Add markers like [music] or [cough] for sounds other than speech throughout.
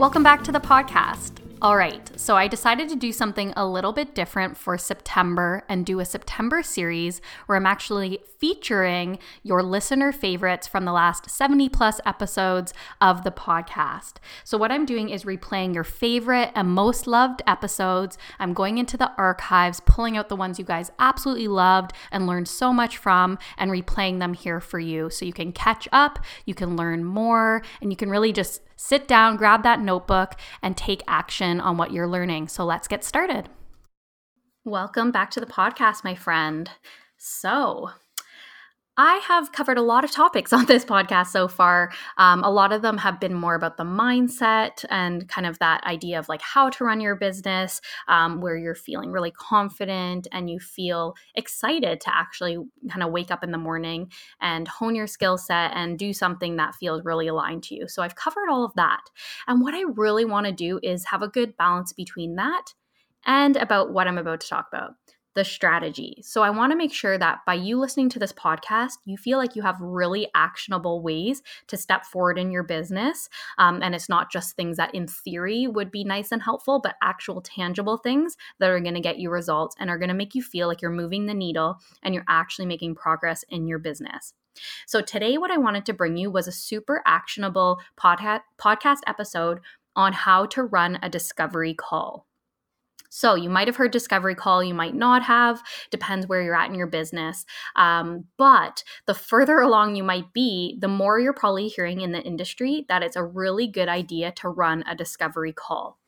Welcome back to the podcast. All right, so I decided to do something a little bit different for September and do a September series where I'm actually featuring your listener favorites from the last 70 plus episodes of the podcast. So, what I'm doing is replaying your favorite and most loved episodes. I'm going into the archives, pulling out the ones you guys absolutely loved and learned so much from, and replaying them here for you so you can catch up, you can learn more, and you can really just sit down, grab that notebook, and take action on what you're learning. So let's get started. Welcome back to the podcast, my friend. So, I have covered a lot of topics [laughs] on this podcast so far. Um, a lot of them have been more about the mindset and kind of that idea of like how to run your business, um, where you're feeling really confident and you feel excited to actually kind of wake up in the morning and hone your skill set and do something that feels really aligned to you. So I've covered all of that. And what I really want to do is have a good balance between that and about what I'm about to talk about the strategy. So I want to make sure that by you listening to this podcast, you feel like you have really actionable ways to step forward in your business. Um, and it's not just things that in theory would be nice and helpful, but actual tangible things that are going to get you results and are going to make you feel like you're moving the needle and you're actually making progress in your business. So today, what I wanted to bring you was a super actionable podca- podcast episode on how to run a discovery call. So you might have heard discovery call, you might not have, depends where you're at in your business. Um, but the further along you might be, the more you're probably hearing in the industry that it's a really good idea to run a discovery call.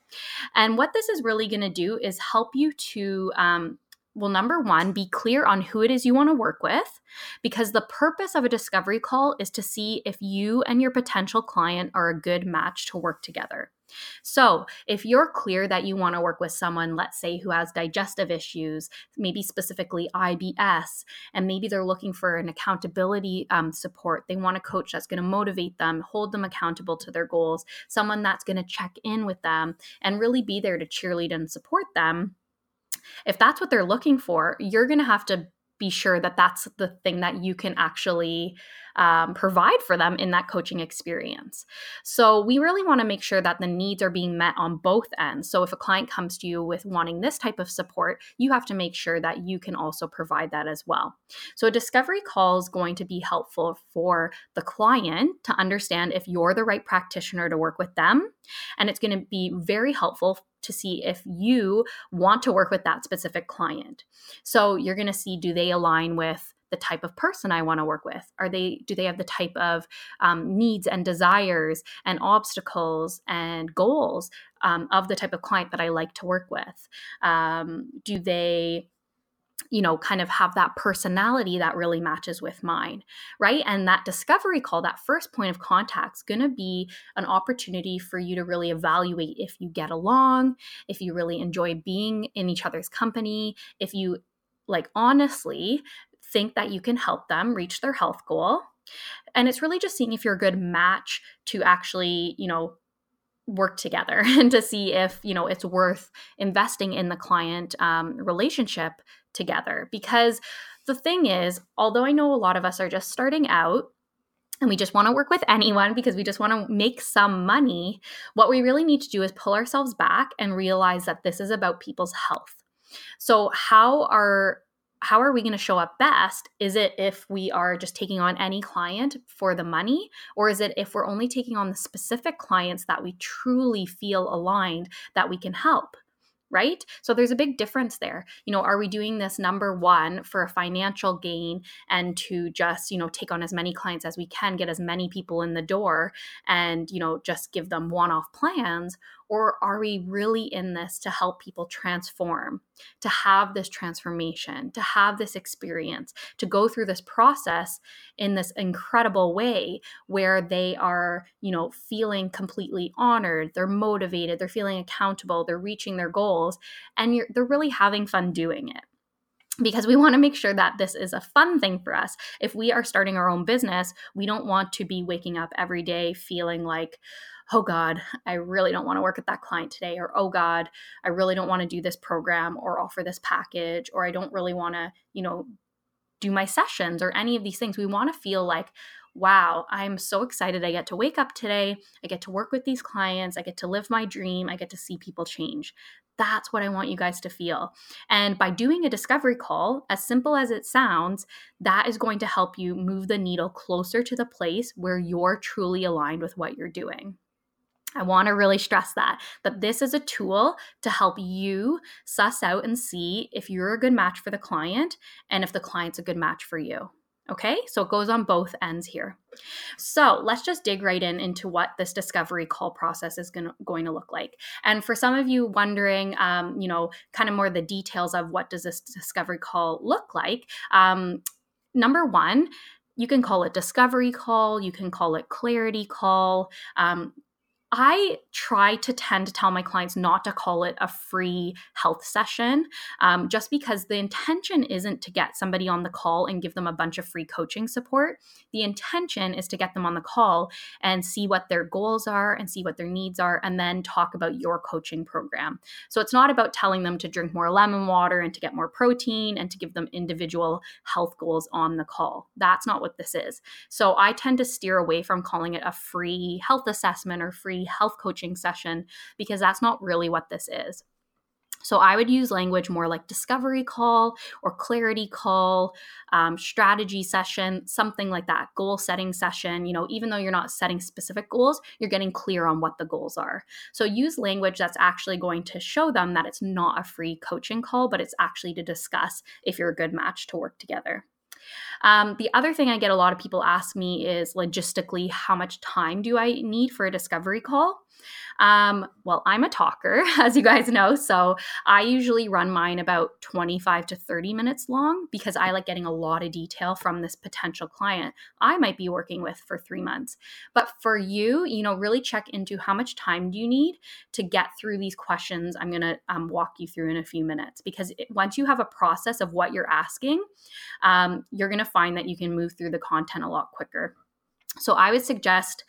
And what this is really going to do is help you to um, well, number one, be clear on who it is you want to work with, because the purpose of a discovery call is to see if you and your potential client are a good match to work together. So, if you're clear that you want to work with someone, let's say, who has digestive issues, maybe specifically IBS, and maybe they're looking for an accountability um, support, they want a coach that's going to motivate them, hold them accountable to their goals, someone that's going to check in with them and really be there to cheerlead and support them. If that's what they're looking for, you're going to have to be sure that that's the thing that you can actually um, provide for them in that coaching experience. So, we really want to make sure that the needs are being met on both ends. So, if a client comes to you with wanting this type of support, you have to make sure that you can also provide that as well. So, a discovery call is going to be helpful for the client to understand if you're the right practitioner to work with them. And it's going to be very helpful to see if you want to work with that specific client. So you're going to see do they align with the type of person I want to work with? Are they do they have the type of um, needs and desires and obstacles and goals um, of the type of client that I like to work with? Um, do they you know, kind of have that personality that really matches with mine, right? And that discovery call, that first point of contact, is going to be an opportunity for you to really evaluate if you get along, if you really enjoy being in each other's company, if you like honestly think that you can help them reach their health goal. And it's really just seeing if you're a good match to actually, you know, work together [laughs] and to see if you know it's worth investing in the client um, relationship together because the thing is although i know a lot of us are just starting out and we just want to work with anyone because we just want to make some money what we really need to do is pull ourselves back and realize that this is about people's health so how are how are we going to show up best? Is it if we are just taking on any client for the money? Or is it if we're only taking on the specific clients that we truly feel aligned that we can help? right? So there's a big difference there. You know, are we doing this number one for a financial gain and to just, you know, take on as many clients as we can, get as many people in the door and, you know, just give them one off plans? Or are we really in this to help people transform, to have this transformation, to have this experience, to go through this process in this incredible way where they are, you know, feeling completely honored, they're motivated, they're feeling accountable, they're reaching their goals, and they're really having fun doing it because we want to make sure that this is a fun thing for us. If we are starting our own business, we don't want to be waking up every day feeling like, oh God, I really don't want to work with that client today, or oh God, I really don't want to do this program or offer this package, or I don't really want to, you know, do my sessions or any of these things. We want to feel like, wow, I'm so excited. I get to wake up today. I get to work with these clients. I get to live my dream. I get to see people change. That's what I want you guys to feel. And by doing a discovery call, as simple as it sounds, that is going to help you move the needle closer to the place where you're truly aligned with what you're doing. I want to really stress that that this is a tool to help you suss out and see if you're a good match for the client and if the client's a good match for you. Okay, so it goes on both ends here. So let's just dig right in into what this discovery call process is gonna, going to look like. And for some of you wondering, um, you know, kind of more the details of what does this discovery call look like, um, number one, you can call it discovery call, you can call it clarity call. Um, I try to tend to tell my clients not to call it a free health session um, just because the intention isn't to get somebody on the call and give them a bunch of free coaching support. The intention is to get them on the call and see what their goals are and see what their needs are, and then talk about your coaching program. So it's not about telling them to drink more lemon water and to get more protein and to give them individual health goals on the call. That's not what this is. So I tend to steer away from calling it a free health assessment or free health coaching session because that's not really what this is. So I would use language more like discovery call or clarity call, um, strategy session, something like that, goal setting session. You know, even though you're not setting specific goals, you're getting clear on what the goals are. So use language that's actually going to show them that it's not a free coaching call, but it's actually to discuss if you're a good match to work together. Um, the other thing I get a lot of people ask me is logistically, how much time do I need for a discovery call? Um, well, I'm a talker, [laughs] as you guys know, so I usually run mine about 25 to 30 minutes long because I like getting a lot of detail from this potential client I might be working with for three months. But for you, you know, really check into how much time do you need to get through these questions I'm going to um, walk you through in a few minutes because it, once you have a process of what you're asking, um, you're going to find that you can move through the content a lot quicker. So I would suggest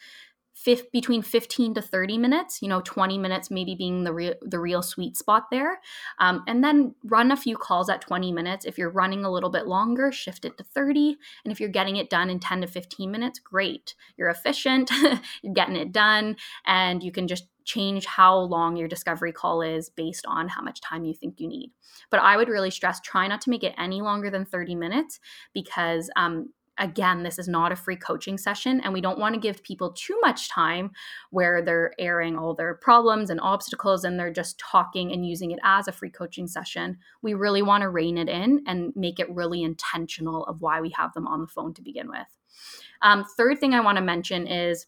fif- between 15 to 30 minutes you know 20 minutes maybe being the real the real sweet spot there. Um, and then run a few calls at 20 minutes. If you're running a little bit longer shift it to 30 and if you're getting it done in 10 to 15 minutes great. You're efficient [laughs] you're getting it done. And you can just change how long your discovery call is based on how much time you think you need. But I would really stress try not to make it any longer than 30 minutes because um, again, this is not a free coaching session, and we don't want to give people too much time where they're airing all their problems and obstacles and they're just talking and using it as a free coaching session. We really want to rein it in and make it really intentional of why we have them on the phone to begin with. Um, third thing I want to mention is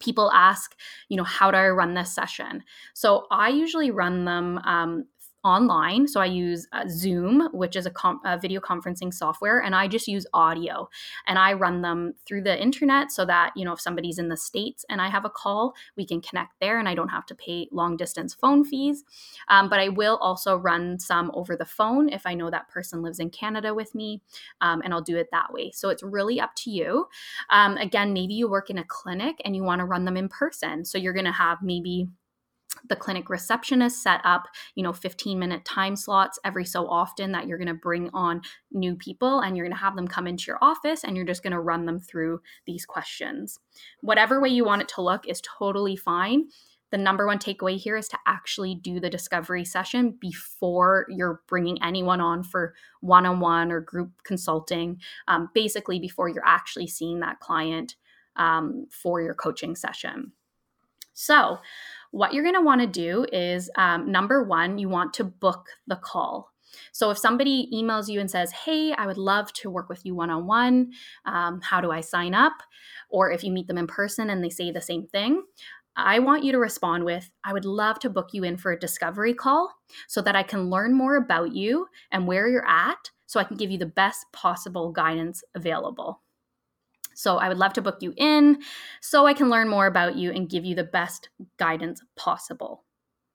people ask, you know, how do I run this session? So I usually run them um, online. So I use uh, Zoom, which is a, com- a, video conferencing software, and I just use audio. And I run them through the internet so that, you know, if somebody's in the States and I have a call, we can connect there and I don't have to pay long distance phone fees. Um, but I will also run some over the phone if I know that person lives in Canada with me, um, and I'll do it that way. So it's really up to you. Um, again, maybe you work in a clinic and you want to run them in person. So you're going to have maybe the clinic receptionist set up you know 15 minute time slots every so often that you're going to bring on new people and you're going to have them come into your office and you're just going to run them through these questions. Whatever way you want it to look is totally fine. The number one takeaway here is to actually do the discovery session before you're bringing anyone on for one-on-one or group consulting um, basically before you're actually seeing that client um, for your coaching session. So what you're going to want to do is um, number one, you want to book the call. So if somebody emails you and says, Hey, I would love to work with you one on one, how do I sign up? Or if you meet them in person and they say the same thing, I want you to respond with I would love to book you in for a discovery call so that I can learn more about you and where you're at so I can give you the best possible guidance available. So I would love to book you in so I can learn more about you and give you the best guidance possible.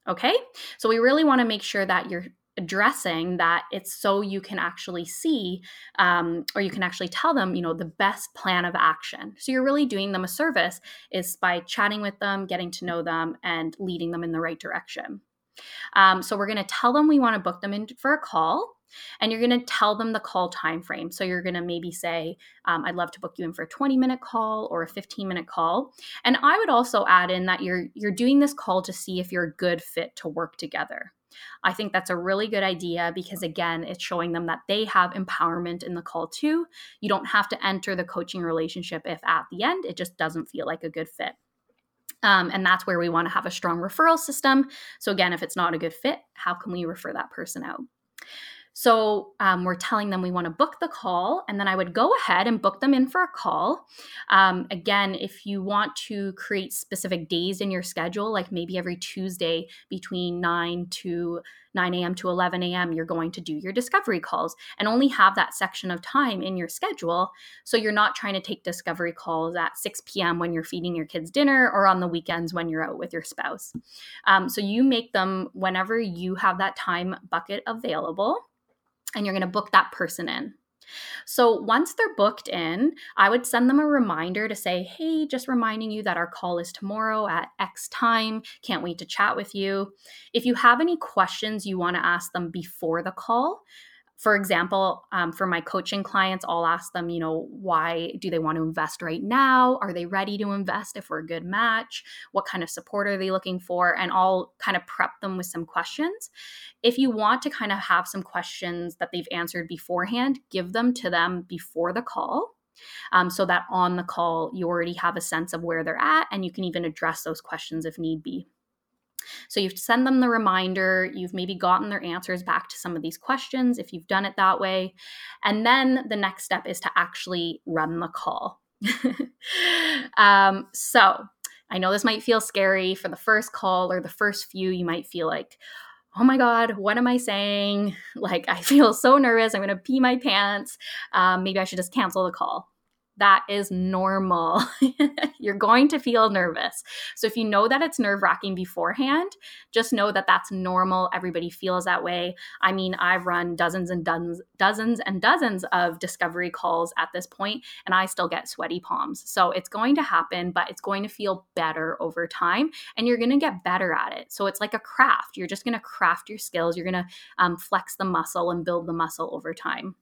Okay? So we really want to make sure that you're addressing that it's so you can actually see um, or you can actually tell them you know the best plan of action so you're really doing them a service is by chatting with them getting to know them and leading them in the right direction um, so we're going to tell them we want to book them in for a call and you're going to tell them the call time frame so you're going to maybe say um, i'd love to book you in for a 20 minute call or a 15 minute call and i would also add in that you're you're doing this call to see if you're a good fit to work together I think that's a really good idea because, again, it's showing them that they have empowerment in the call too. You don't have to enter the coaching relationship if at the end it just doesn't feel like a good fit. Um, and that's where we want to have a strong referral system. So, again, if it's not a good fit, how can we refer that person out? So um, we're telling them we want to book the call, and then I would go ahead and book them in for a call. Um, again, if you want to create specific days in your schedule, like maybe every Tuesday between 9 to 9 a.m. to 11 a.m., you're going to do your discovery calls and only have that section of time in your schedule. So you're not trying to take discovery calls at 6 p.m. when you're feeding your kids dinner or on the weekends when you're out with your spouse. Um, so you make them whenever you have that time bucket available and you're going to book that person in. So once they're booked in, I would send them a reminder to say, hey, just reminding you that our call is tomorrow at X time. Can't wait to chat with you. If you have any questions you want to ask them before the call, for example, um, for my coaching clients, I'll ask them, you know, why do they want to invest right now? Are they ready to invest if we're a good match? What kind of support are they looking for? And I'll kind of prep them with some questions. If you want to kind of have some questions that they've answered beforehand, give them to them before the call. Um, so that on the call, you already have a sense of where they're at and you can even address those questions if need be. So you've send them the reminder, you've maybe gotten their answers back to some of these questions if you've done it that way. And then the next step is to actually run the call. [laughs] um, so I know this might feel scary for the first call or the first few. You might feel like, oh my God, what am I saying? [laughs] Like, I feel so nervous. I'm going to pee my pants. Um, maybe I should just cancel the call that is normal. [laughs] You're going to feel nervous. So if you know that it's nerve wracking beforehand, just know that that's normal. Everybody feels that way. I mean, I've run dozens and dozens, dozens and dozens of discovery calls at this point, and I still get sweaty palms. So it's going to happen, but it's going to feel better over time, and you're going to get better at it. So it's like a craft. You're just going to craft your skills. You're going to um, flex the muscle and build the muscle over time.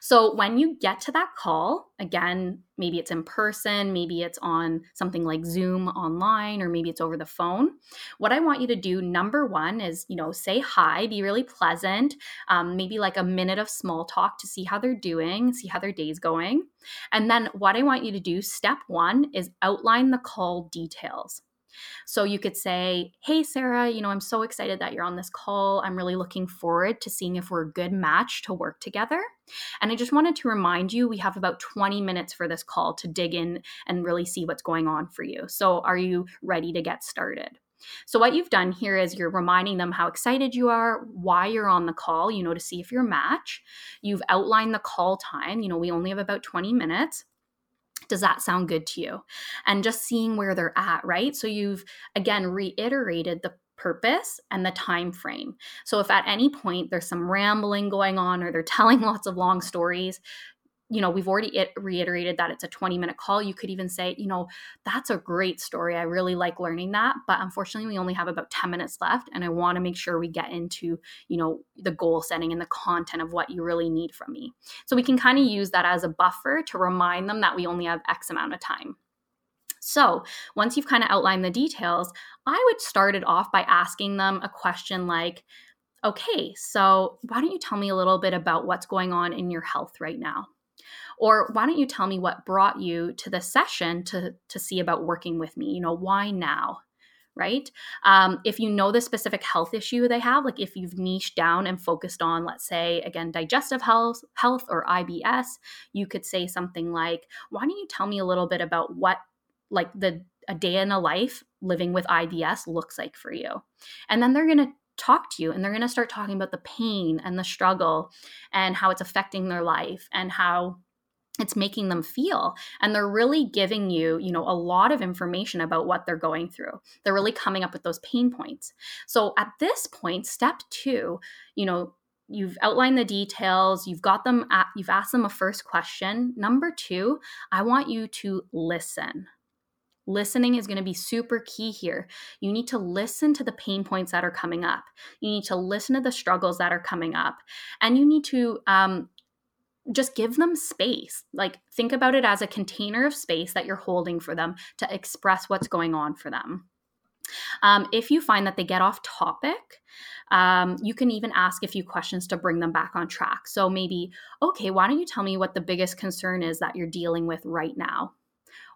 So when you get to that call, again, maybe it's in person, maybe it's on something like Zoom online, or maybe it's over the phone. What I want you to do, number one, is you know say hi, be really pleasant, um, maybe like a minute of small talk to see how they're doing, see how their day's going, and then what I want you to do, step one, is outline the call details. So you could say, Hey, Sarah, you know, I'm so excited that you're on this call. I'm really looking forward to seeing if we're a good match to work together. And I just wanted to remind you we have about 20 minutes for this call to dig in and really see what's going on for you. So are you ready to get started? So, what you've done here is you're reminding them how excited you are, why you're on the call, you know, to see if you're a match. You've outlined the call time. You know, we only have about 20 minutes does that sound good to you? And just seeing where they're at right? So you've again reiterated the purpose and the time frame. So if at any point there's some rambling going on or they're [laughs] telling lots of long stories you know, we've already it reiterated that it's a 20 minute call. You could even say, you know, that's a great story. I really like learning that. But unfortunately, we only have about 10 minutes left. And I want to make sure we get into, you know, the goal setting and the content of what you really need from me. So we can kind of use that as a buffer to remind them that we only have X amount of time. So, once you've kind of outlined the details, I would start it off by asking them a question like, okay, so why don't you tell me a little bit about what's going on in your health right now? Or why don't you tell me what brought you to the session to, to see about working with me? You know, why now? Right? Um, if you know the specific health issue they have, like if you've niched down and focused on, let's say, again, digestive health, health or IBS, you could say something like, "Why don't you tell me a little bit about what like the a day in a life living with IBS looks like for you. And then they're going to talk to you and they're going to start talking about the pain and the struggle and how it's affecting their life and how it's making them feel and they're really giving you you know a lot of information about what they're going through they're really coming up with those pain points so at this point step 2 you know you've outlined the details you've got them at, you've asked them a first question number 2 i want you to listen Listening is going to be super key here. You need to listen to the pain points that are coming up. You need to listen to the struggles that are coming up. And you need to um, just give them space. Like, think about it as a container of space that you're holding for them to express what's going on for them. Um, if you find that they get off topic, um, you can even ask a few questions to bring them back on track. So maybe, okay, why don't you tell me what the biggest concern is that you're dealing with right now?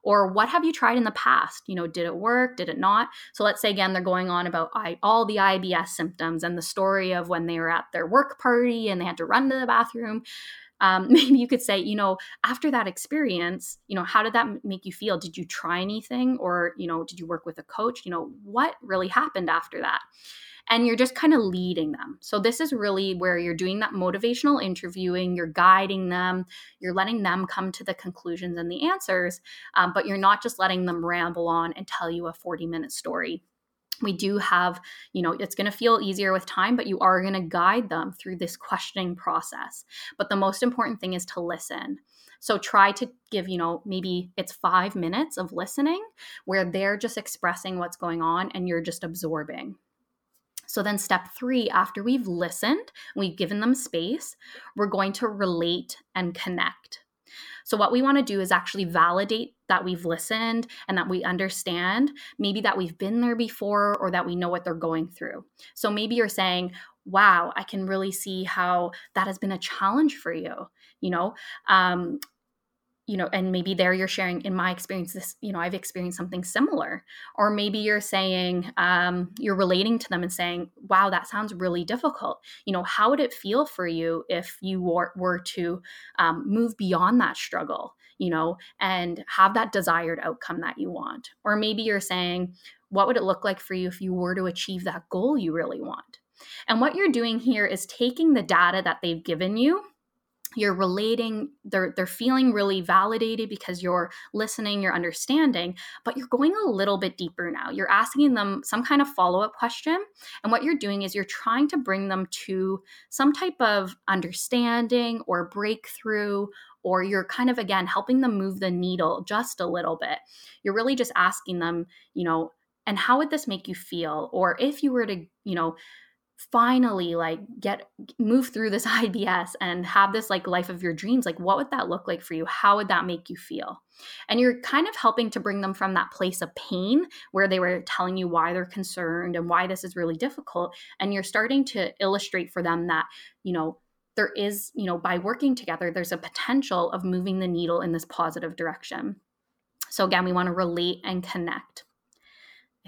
or what have you tried in the past you know did it work did it not so let's say again they're going on about I, all the ibs symptoms and the story of when they were at their work party and they had to run to the bathroom um, [laughs] maybe you could say you know after that experience you know how did that make you feel? Did you try anything? Or you know did you work with a coach? You know what really happened after that? And you're just kind of leading them. So, this is really where you're doing that motivational interviewing, you're guiding them, you're letting them come to the conclusions and the answers, um, but you're not just letting them ramble on and tell you a 40 minute story we do have you know it's going to feel easier with time but you are going to guide them through this questioning process. But the most important thing is to listen. So try to give you know maybe it's 5 minutes of listening where they're just expressing what's going on and you're just absorbing. So then, step three, after we've listened, we've given them space, we're going to relate and connect. So, what we want to do is actually validate that we've listened and that we understand, maybe that we've been there before or that we know what they're going through. So, maybe you're saying, Wow, I can really see how that has been a challenge for you. You know, um, you know and maybe there you're sharing in my experience this you know i've experienced something similar. Or maybe you're saying um, you're relating to them and saying wow that sounds really difficult. You know how would it feel for you if you were, were to um, move beyond that struggle you know and have that desired outcome that you want? Or maybe you're saying what would it look like for you if you were to achieve that goal you really want? And what you're doing here is taking the data that they've given you you're relating they're they're feeling really validated because you're listening you're understanding but you're going a little bit deeper now. You're asking them some kind of follow-up question and what you're doing is you're trying to bring them to some type of understanding or breakthrough or you're kind of again helping them move the needle just a little bit. You're really just asking them you know and how would this make you feel? Or if you were to you know finally like get move through this [laughs] IBS and have this like life of your dreams like what would that look like for you? How would that make you feel? And you're kind of helping to bring them from that place of pain where they were telling you why they're concerned and why this is really difficult and you're starting to illustrate for them that you know there is you know by working together there's a potential of moving the needle in this positive direction. So again we want to relate and connect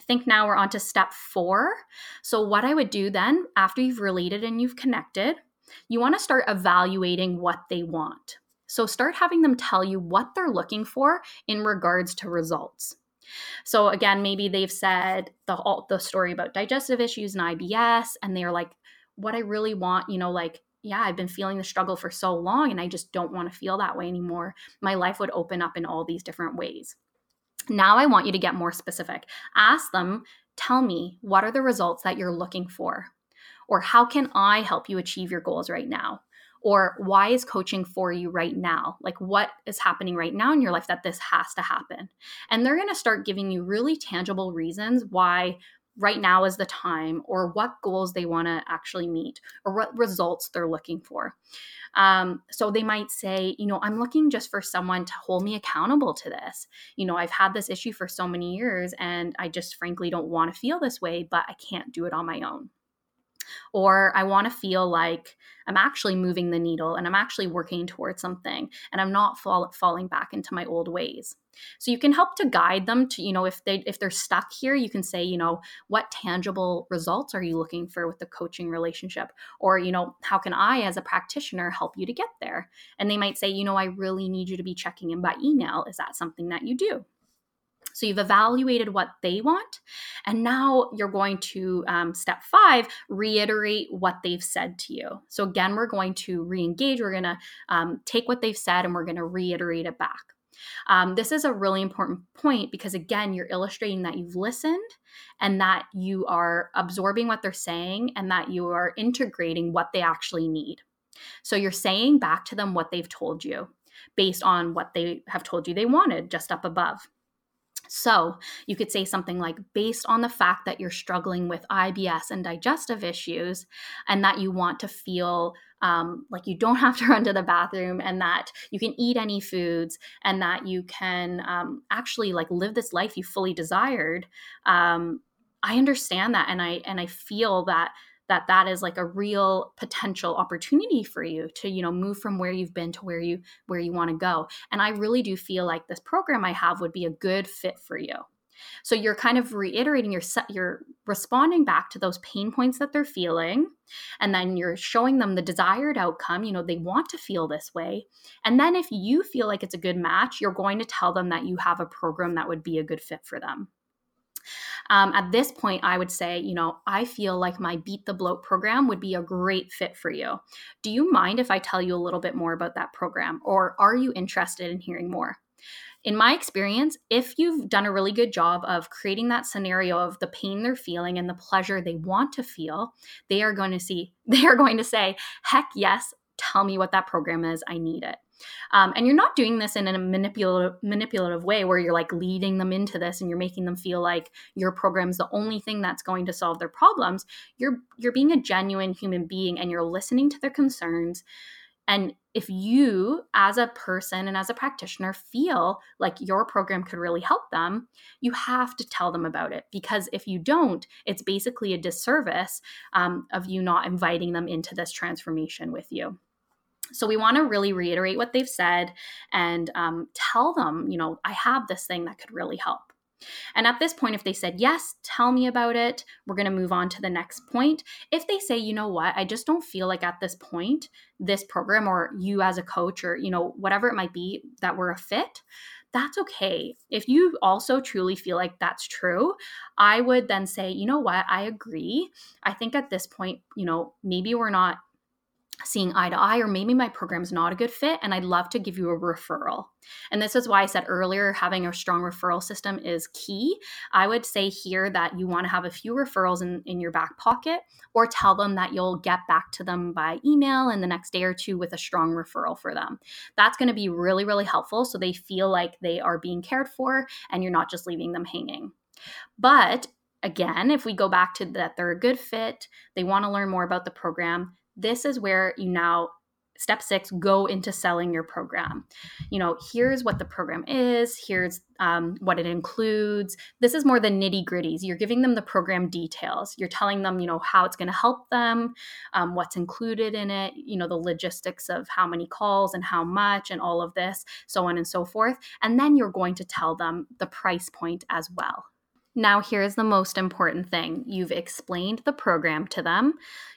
I think now we're on to step four. So, what I would do then, after you've related and you've connected, you want to start evaluating what they want. So, start having them tell you what they're looking for in regards to results. So, again, maybe they've said the, the story about digestive issues and IBS, and they're like, what I really want, you know, like, yeah, I've been feeling the struggle for so long and I just don't want to feel that way anymore. My life would open up in all these different ways. Now I want you to get more specific. Ask them, tell me, what are the results that you're looking for? Or how can I help you achieve your goals right now? Or why is coaching for you right now? Like, what is happening right now in your life that this has to happen? And they're gonna start giving you really tangible reasons why right now is the time or what goals they want to actually meet or what results they're looking for. Um, so they might say, you know, I'm looking just for someone to hold me accountable to this. You know, I've had this issue for so many years and I just frankly don't want to feel this way, but I can't do it on my own or I want to feel like I'm actually moving the needle and I'm actually working towards something and I'm not fall, falling back into my old ways. So you can help to guide them to, you know, if they if they're stuck here, you can say, you know, what tangible results are you looking for with the coaching relationship? Or, you know, how can I as a practitioner help you to get there? And they might say, you know, I really need you to be checking in by email. Is that something that you do? So you've evaluated what they want, and now you're going to um, step five reiterate what they've said to you. So again, we're going to re-engage. We're going to um, take what they've said and we're going to reiterate it back. Um, this is a really important point because again, you're illustrating that you've listened and that you are absorbing what they're saying and that you are integrating what they actually need. So you're saying back to them what they've told you based on what they have told you they wanted just up above. So you could say something like, based on the fact that you're struggling with IBS and digestive issues, and that you want to feel um, like you don't have to [laughs] run to the bathroom, and that you can eat any foods, and that you can um, actually like live this life you fully desired. Um, I understand that, and I and I feel that that that is like a real potential opportunity for you to you know move from where you've been to where you where you want to go. And i really do feel like this program i have would be a good fit for you. So you're kind of reiterating your set, you're responding back to those pain points that they're feeling and then you're showing them the desired outcome you know they want to feel this way. And then if you feel like it's a good match you're going to tell them that you have a program that would be a good fit for them um, at this point, I would say, you know, I feel like my Beat the Bloat program would be a great fit for you. Do you mind if I tell you a little bit more about that program, or are you interested in hearing more? in my experience, if you've done a really good job of creating that scenario of the pain they're feeling and the pleasure they want to feel, they are going to see, [laughs] they are going to say, heck yes, tell me what that program is. I need it. Um, and you're not doing this in a manipulative manipulative way where you're like leading them into this and you're making them feel like your program's the only thing that's going to solve their problems. You're you're being a genuine human being and you're listening to their concerns. And if you, as a person and as a practitioner, feel like your program could really help them, you have to tell them about it. Because if you don't, it's basically a disservice um, of you not inviting them into this transformation with you. So we want to really reiterate what they've said and um, tell them, you know, I have this thing that could really help. And at this point, if they said, yes, tell me about it, we're going to move on to the next point. If they say, you know what, I just don't feel like at this point, this program or you as a coach or, you know, whatever it might be that we're a fit, that's okay. If you also truly feel like that's true, I would then say, you know what, I agree. I think at this point, you know, maybe we're not seeing eye to eye, or maybe my program's not a good fit, and I'd love to give you a referral. And this is why I said earlier having a strong referral system is key. I would say here that you want to have a few referrals in, in your back pocket, or tell them that you'll get back to them by email in the next day or two with a strong referral for them. That's going to be really, really helpful so they feel like they are being cared for and you're not just leaving them hanging. But again, if we go back to that they're a good fit, they want to learn more about the program, this is where you now step six go into selling your program. You know here's what the program is here's um, what it includes. This is more the nitty gritties you're giving them the program details. You're telling them you know how it's going to help them um, what's included in it you know the logistics of how many calls and how much and all of this so on and so forth. And then you're going to tell them the price point as well now, here's the most important thing you've explained the program to them,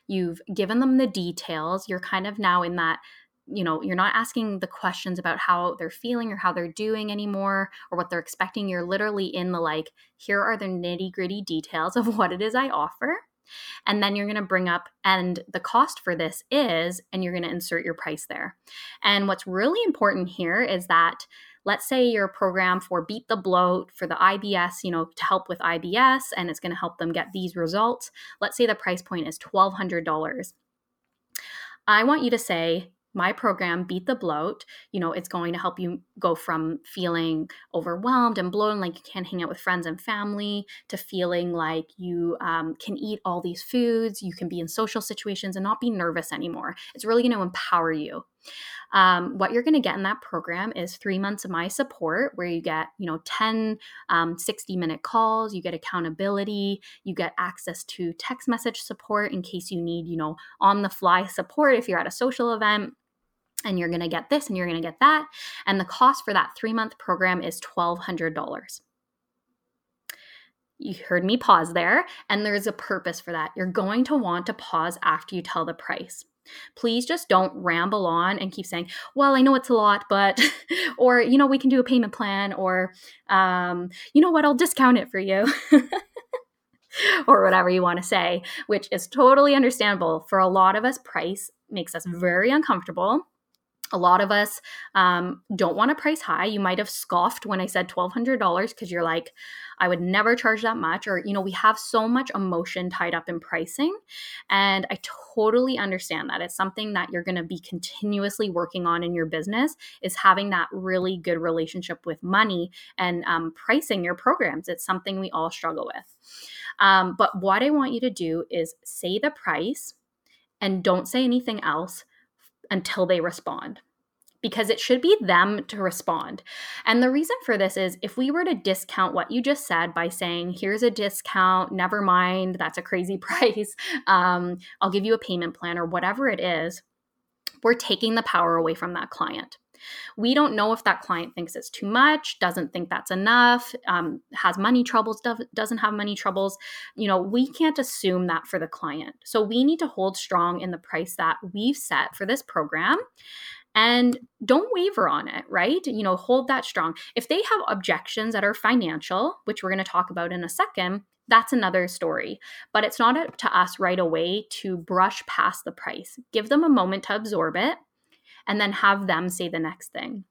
you've given them the details. You're kind of now in that you know, you're not asking the questions about how they're feeling or how they're doing anymore or what they're expecting. You're literally in the like, here are the nitty gritty details of [laughs] what it is I offer. And then you're going to bring up, and the cost for this is, and you're going to insert your price there. And what's really important here is that let's say you're program for beat the bloat for the IBS, you know, to help with IBS and it's going to help them get these results. Let's say the price point is $1200. I want you to say my program beat the bloat you know it's going to help you go from feeling overwhelmed and bloated like you can't hang out with friends and family to feeling like you um, can eat all these foods you can be in social situations and not be nervous anymore it's really going to empower you um, what you're going to get in that program is three months of my support, where you get, you know, 10 um, 60 minute calls, you get accountability, you get access to text message support in case you need, you know, on the fly support if you're at a social event and you're going to get this and you're going to get that. And the cost for that three month program is $1,200. You heard me pause there, and there's a purpose for that. You're going to want to pause after you tell the price. Please just don't ramble on and keep saying, well, I know it's a lot, but, [laughs] or, you know, we can do a payment plan, or, um, you know what, I'll discount it for you. [laughs] or whatever you want to say, which is totally understandable. For a lot of us, price makes us very uncomfortable. A lot of us um, don't want to price high. You might have scoffed when I said $1,200 because you're like, I would never charge that much. Or, you know, we have so much emotion tied up in pricing. And I totally understand that. It's something that you're going to be continuously working on in your business is having that really good relationship with money and um, pricing your programs. It's something we all struggle with. Um, but what I want you to do is say the price and don't say anything else until they respond because it should be them to respond. And the reason for this is if we were to discount what you just said by saying, here's a discount, never mind, that's a crazy [laughs] price, um, I'll give you a payment plan or whatever it is, we're taking the power away from that client. We don't know if that client thinks it's too much, doesn't think that's enough, um, has money troubles, doesn't have money troubles. You know, we can't assume that for the client. So we need to hold strong in the price that we've set for this program and don't waver on it, right? You know, hold that strong. If they have objections that are financial, which we're going to talk about in a second, that's another story. But it's not up to us right away to brush past the price. Give them a moment to absorb it and then have them say the next thing.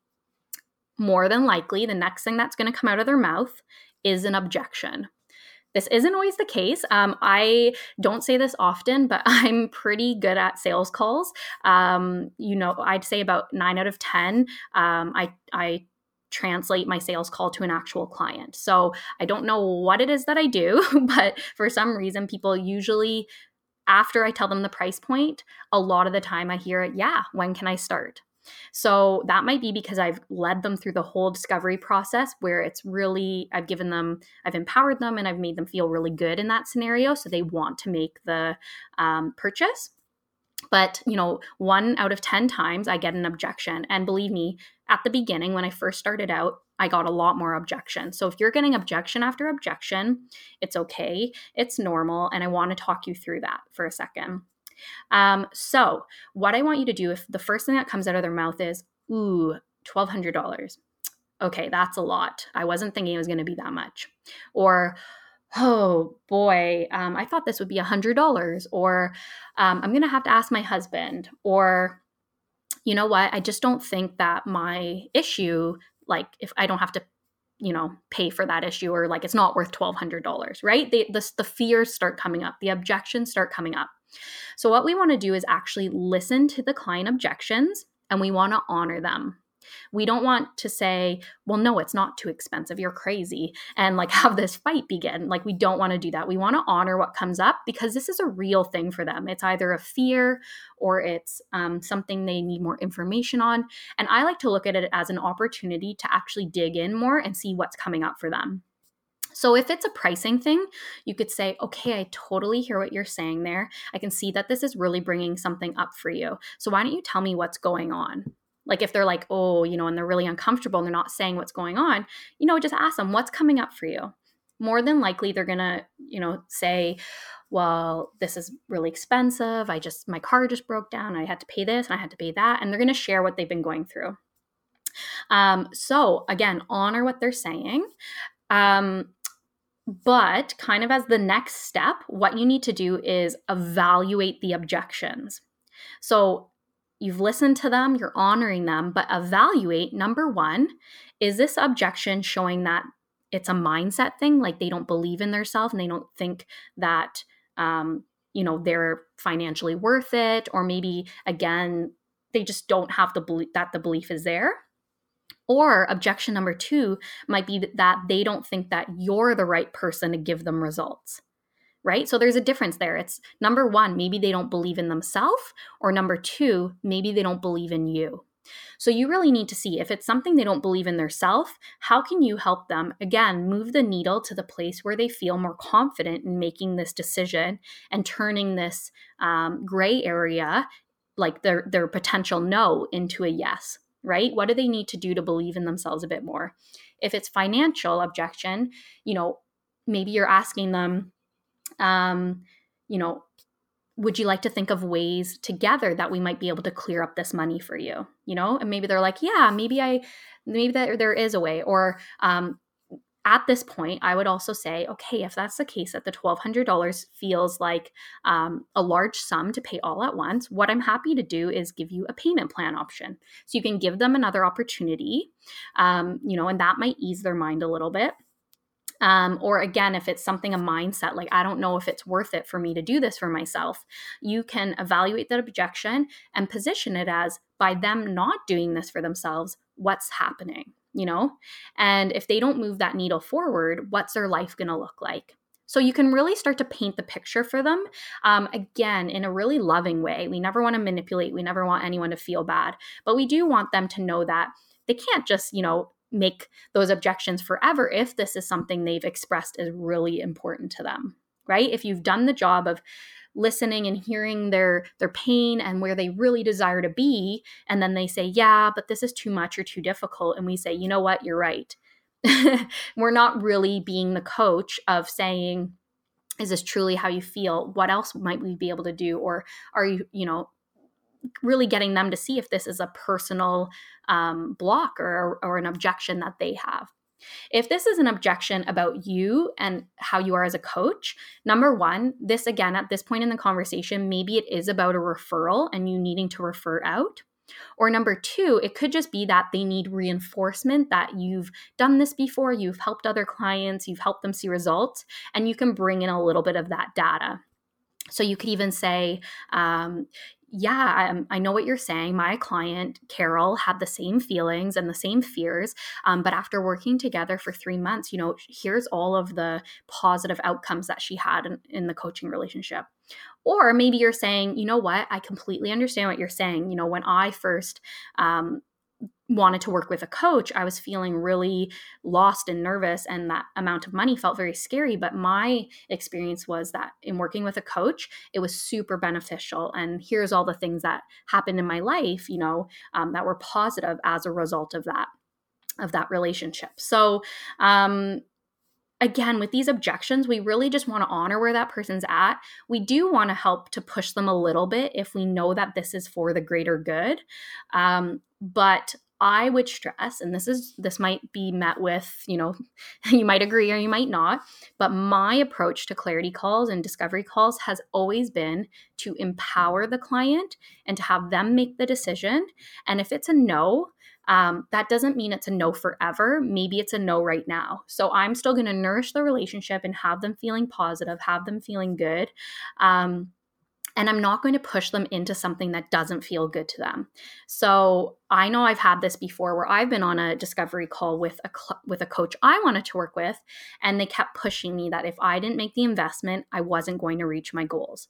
More than likely, the next thing that's going to come out of their mouth is an objection. This isn't always the case. Um, I don't say this often, but [laughs] I'm pretty good at sales calls. Um, you know, I'd say about nine out of 10. Um, I, I translate my sales call to an actual client. So I don't know what it is that I do, [laughs] but for some reason, people usually after I tell them the price point, a lot of the time I hear, it, yeah, when can I start? So that might be because I've led them through the whole discovery process where it's really, I've given them, I've empowered them and I've made them feel really good in that scenario. So they want to make the um, purchase. But, you know, one out of 10 times I get an objection. And believe me, at the beginning, when I first started out, I got a lot more objection. So if you're getting objection after objection, it's okay. It's normal. And I want to talk you through that for a second. Um, so, what I want you to do if the first thing that comes out of their mouth is, ooh, $1,200. Okay, that's a lot. I wasn't thinking it was going to be that much. Or, oh boy, um, I thought this would be $100. Or, um, I'm going to have to ask my husband. Or, you know what? I just don't think that my issue, like if I don't have to you know pay for that issue or like it's not worth $1200 right they, the, the fears start coming up the objections start coming up so what we want to do is actually listen to the client objections and we want to honor them we don't want to say, well, no, it's not too expensive. You're crazy. And like [laughs] have this fight begin. Like, we don't want to do that. We want to honor what comes up because this is a real thing for them. It's either a fear or it's um, something they need more information on. And I like to look at it as an opportunity to actually dig in more and see what's coming up for them. So, if it's a pricing thing, you could say, okay, I totally hear what you're saying there. I can see that this is really bringing something up for you. So, why don't you tell me what's going on? Like if they're like, oh, you know, and they're really uncomfortable and they're not saying what's going on, you know, just ask them, what's coming up for you? More than likely, they're to, you know, say, well, this is really expensive. I just, my car just broke down. I had to pay this and I had to pay that. And they're to share what they've been going through. Um, so again, honor what they're saying. Um, but kind of as the next step, what you need to do is evaluate the objections. So You've listened to them, you're honoring them, but evaluate number one, is this objection showing that it's a mindset thing? Like they don't believe in themselves and they don't think that, um, you know, they're financially worth it, or maybe again, they just don't have the belief that the belief is there. Or objection number two might be that they don't think that you're the right person to give them results right? So there's a difference there. It's number one, maybe they don't believe in themselves, or number two, maybe they don't believe in you. So you really need to see if it's something they don't believe in themselves, how can you help them again move the needle to the place where they feel more confident in making this decision and turning this um, gray area, like their their potential no, into a yes. Right? What do they need to do to believe in themselves a bit more? If it's financial objection, you know, maybe you're asking them, um, you know, would you like to think of ways together that we might be able to clear up this money for you you know and maybe they're like yeah maybe i maybe that there is a way or um, at this point, I would also say, okay, if that's the case, that the $1,200 feels like um, a large sum to pay all at once, what I'm happy to do is give you a payment plan option. So you can give them another opportunity, um, you know, and that might ease their mind a little bit. Um, or again, if it's something a mindset, like I don't know if it's worth it for me to do this for myself, you can evaluate that objection and position it as by them not doing this for themselves, what's happening, you know? And if they don't move that needle forward, what's their life gonna look like? So you can really start to paint the picture for them, um, again, in a really loving way. We never want to manipulate, we never want anyone to feel bad, but we do want them to know that they can't just, you know, make those objections forever if this is something they've expressed is really important to them, right? If you've done the job of listening and hearing their their pain and where they really desire to be and then they say yeah but this is too much or too difficult and we say you know what? You're right. [laughs] We're not really being the coach of saying is this truly how you feel? What else might we be able to do? Or are you you know really getting them to see if this is a personal um, block or, or an objection that they have if this is an objection about you and how you are as a coach, number one, this again, at this point in the conversation, maybe it is about a referral and you needing to refer out. Or number two, it could just be that they need reinforcement that you've done this before, you've helped other clients, you've helped them see results, and you can bring in a little bit of that data. So you could even say, um, yeah, I, I, know what you're saying. My client, Carol, had the same feelings and the same fears. Um, but after working together for three months, you know, here's all of the positive outcomes that she had in, in the coaching relationship. Or maybe you're saying, you know what, I completely understand what you're saying. You know, when I first um, wanted to work with a coach, I was feeling really lost and nervous, and that amount of money felt very scary. But my experience was that in working with a coach, it was super beneficial. And here's all the things that happened in my life, you know, um, that were positive as a result of that of that relationship. So, um, again, with these objections, we really just want to honor where that person's at. We do want to help to push them a little bit if we know that this is for the greater good. Um, but I would stress, and this is this might be met with, you know, [laughs] you might agree or you might not, but my approach to clarity calls and discovery calls has always been to empower the client and to have them make the decision. And if it's a no, um, that doesn't mean it's a no forever. Maybe it's a no right now. So I'm still going to nourish the relationship and have them feeling positive, have them feeling good. Um, and I'm not going to push them into something that doesn't feel good to them. So I know I've had this before where I've been on a discovery call with a cl- with a coach I wanted to work with and they kept pushing me that if I didn't make the investment, I wasn't going to reach my goals.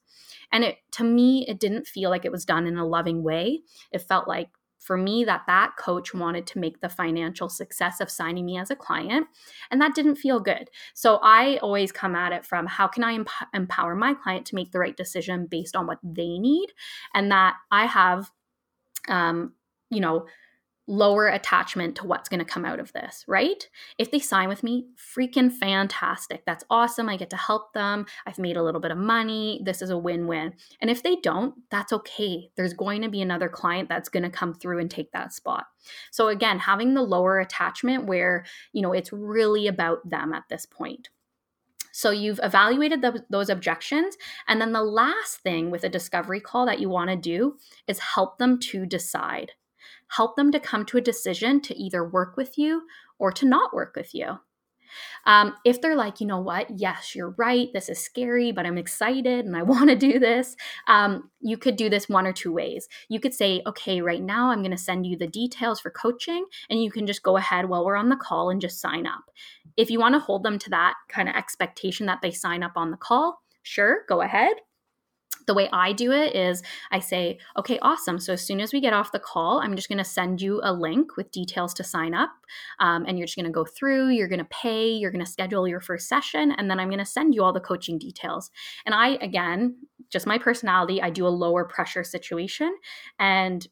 And it to me it didn't feel like it was done in a loving way. It felt like for me that that coach wanted to make the financial success of signing me as a client and that didn't feel good. So i always come at it from how can i emp- empower my client to make the right decision based on what they need and that i have um, you know lower attachment to what's going to come out of this, right? If they sign with me, freaking fantastic. That's awesome. I get to help them. I've made a little bit of money. This is a win win. And if they don't, that's okay. There's going to be another client that's going to come through and take that spot. So, again, having the lower attachment where, you know, it's really about them at this point. So you've evaluated the, those objections. And then the last thing with a discovery call that you want to do is help them to decide help them to come to a decision to either work with you or to not work with you. Um, if they're like, you know what, yes, you're right, this is scary, but I'm excited and I [laughs] want to do this, um, you could do this one or two ways. You could say, okay, right now I'm going to send you the details for coaching, and you can just go ahead while we're on the call and just sign up. If you want to hold them to that kind of expectation that they sign up on the call, sure, go ahead the way I do it is I say, okay, awesome. So as soon as we get off the call, I'm just going to send you a link with details to sign up. Um, and you're just going to go through, you're going to pay, you're going to schedule your first session, and then I'm going to send you all the coaching details. And I, again, just my personality, I do a lower pressure situation. And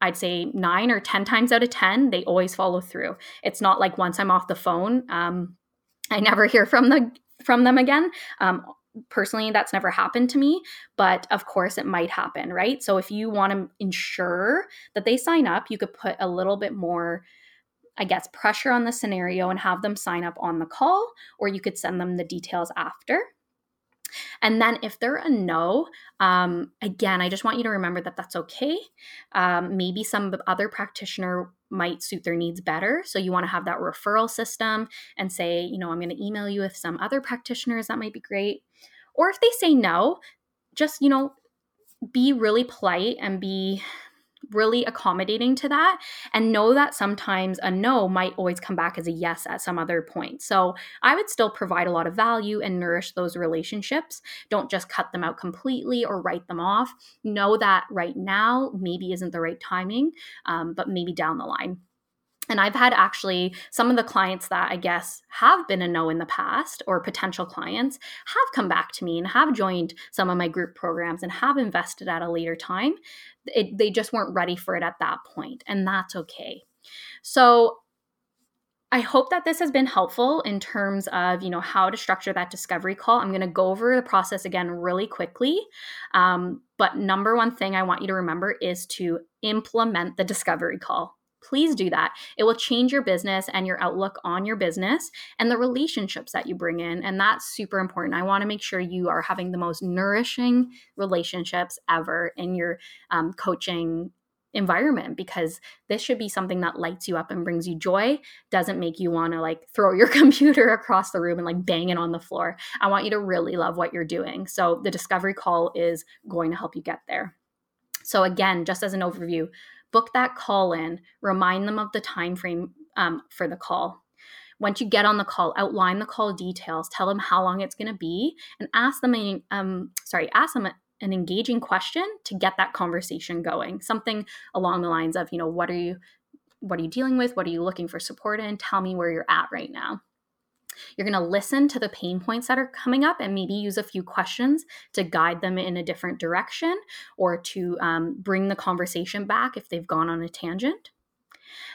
I'd say nine or 10 times out of 10, they always follow through. It's not like once I'm off the phone, um, I never hear from the from them again. Um, personally that's never happened to me but of course it might happen right so if you want to ensure that they sign up you could put a little bit more i guess pressure on the scenario and have them sign up on the call or you could send them the details after and then if they're a no, um, again, I just want you to remember that that's okay. Um, maybe some other practitioner might suit their needs better. So you want to have that referral system and say, you know, I'm going to email you with some other practitioners. That might be great. Or if they say no, just, you know, be really polite and be really accommodating to that and know that sometimes a no might always come back as a yes at some other point. So I would still provide a lot of value and nourish those relationships. Don't just cut them out completely or write them off. Know that right now maybe isn't the right timing, um, but maybe down the line. And I've had actually some of the clients that I guess have been a no in the past or potential clients have come back to me and have joined some of my group programs and have invested at a later time. It, they just weren't ready for it at that point, and that's okay. So I hope that this has been helpful in terms of you know how to structure that discovery call. I'm going to go over the process again really quickly, um, but number one thing I want you to remember is to implement the discovery call please do that. It will change your business and your outlook on your business and the relationships that you bring in. And that's super important. I want to make sure you are having the most nourishing relationships ever in your um, coaching environment because this should be something that lights you up and brings you joy doesn't make you want to like throw your [laughs] computer across the room and like bang it on the floor i want you to really love what you're doing so the discovery call is going to help you get there so again just as an overview book that call in remind them of the time frame um, for the call. Once you get on the call outline the call details tell them how long it's going to be and ask them a, um, sorry ask them an engaging question to get that conversation going. Something along the lines of you know what are you what are you dealing with? What are you looking for support in? Tell me where you're at right now you're going to listen to the pain points that are coming up and maybe use a few questions to guide them in a different direction or to um, bring the conversation back if they've gone on a tangent.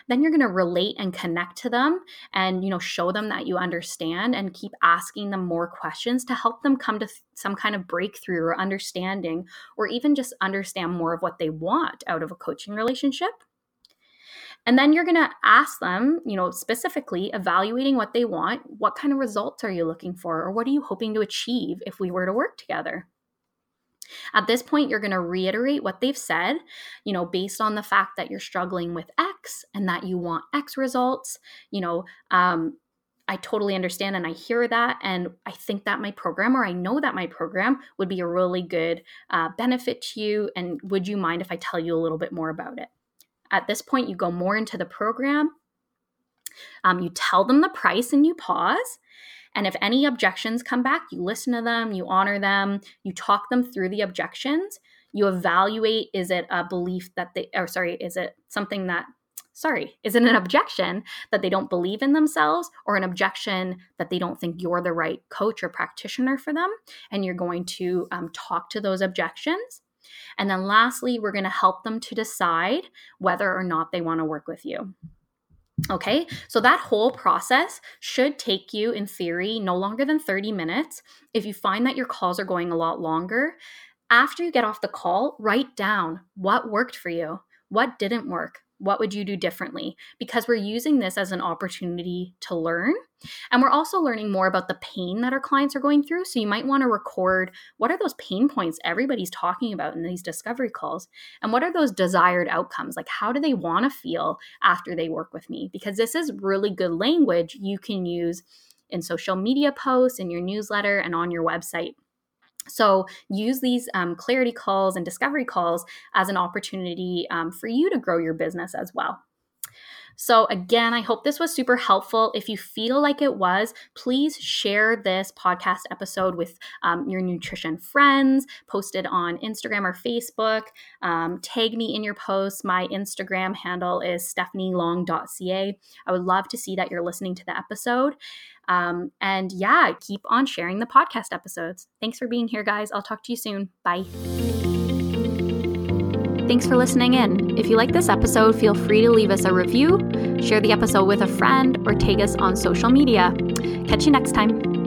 Then you're going to relate and connect to them and you know show them that you understand and keep asking them more questions to help them come to some kind of breakthrough or understanding or even just understand more of what they want out of a coaching relationship and then you're going to ask them, you know, specifically evaluating what they want. What kind of results are you looking for? Or what are you hoping to achieve if we were to work together? At this point, you're going to reiterate what they've said, you know, based on the fact that you're struggling with X and that you want X results. You know, um, I totally understand and I hear that. And I think that my program, or I know that my program, would be a really good uh, benefit to you. And would you mind if I tell you a little bit more about it? At this point, you go more into the program. Um, you tell them the price and you pause. And if any objections come back, you listen to them, you honor them, you talk them through the objections. You evaluate is it a belief that they, or sorry, is it something that, sorry, is it an objection that they don't believe in themselves or an objection that they don't think you're the right coach or practitioner for them? And you're going to um, talk to those objections and then lastly, we're going to help them to decide whether or not they want to work with you. Okay, so that whole process should take you, in theory, no longer than 30 minutes. If you find that your calls are going a lot longer, after you get off the call, write down what worked for you, what didn't work, what would you do differently? Because we're using this as an opportunity to learn. And we're also learning more about the pain that our clients are going through. So you might want to record what are those pain points everybody's talking about in these discovery calls? And what are those desired outcomes? Like, how do they want to feel after they work with me? Because this is really good language you can use in social media posts, in your newsletter, and on your website. So use these um, clarity calls and discovery calls as an opportunity um, for you to grow your business as well. So, again, I hope this was super helpful. If you feel like it was, please share this podcast episode with um, your nutrition friends, post it on Instagram or Facebook. Um, tag me in your posts. My Instagram handle is stephanielong.ca. I would love to see that you're listening to the episode. Um, and yeah, keep on sharing the podcast episodes. Thanks for being here, guys. I'll talk to you soon. Bye. Thanks for listening in. If you like this episode, feel free to leave us a review, share the episode with a friend, or tag us on social media. Catch you next time.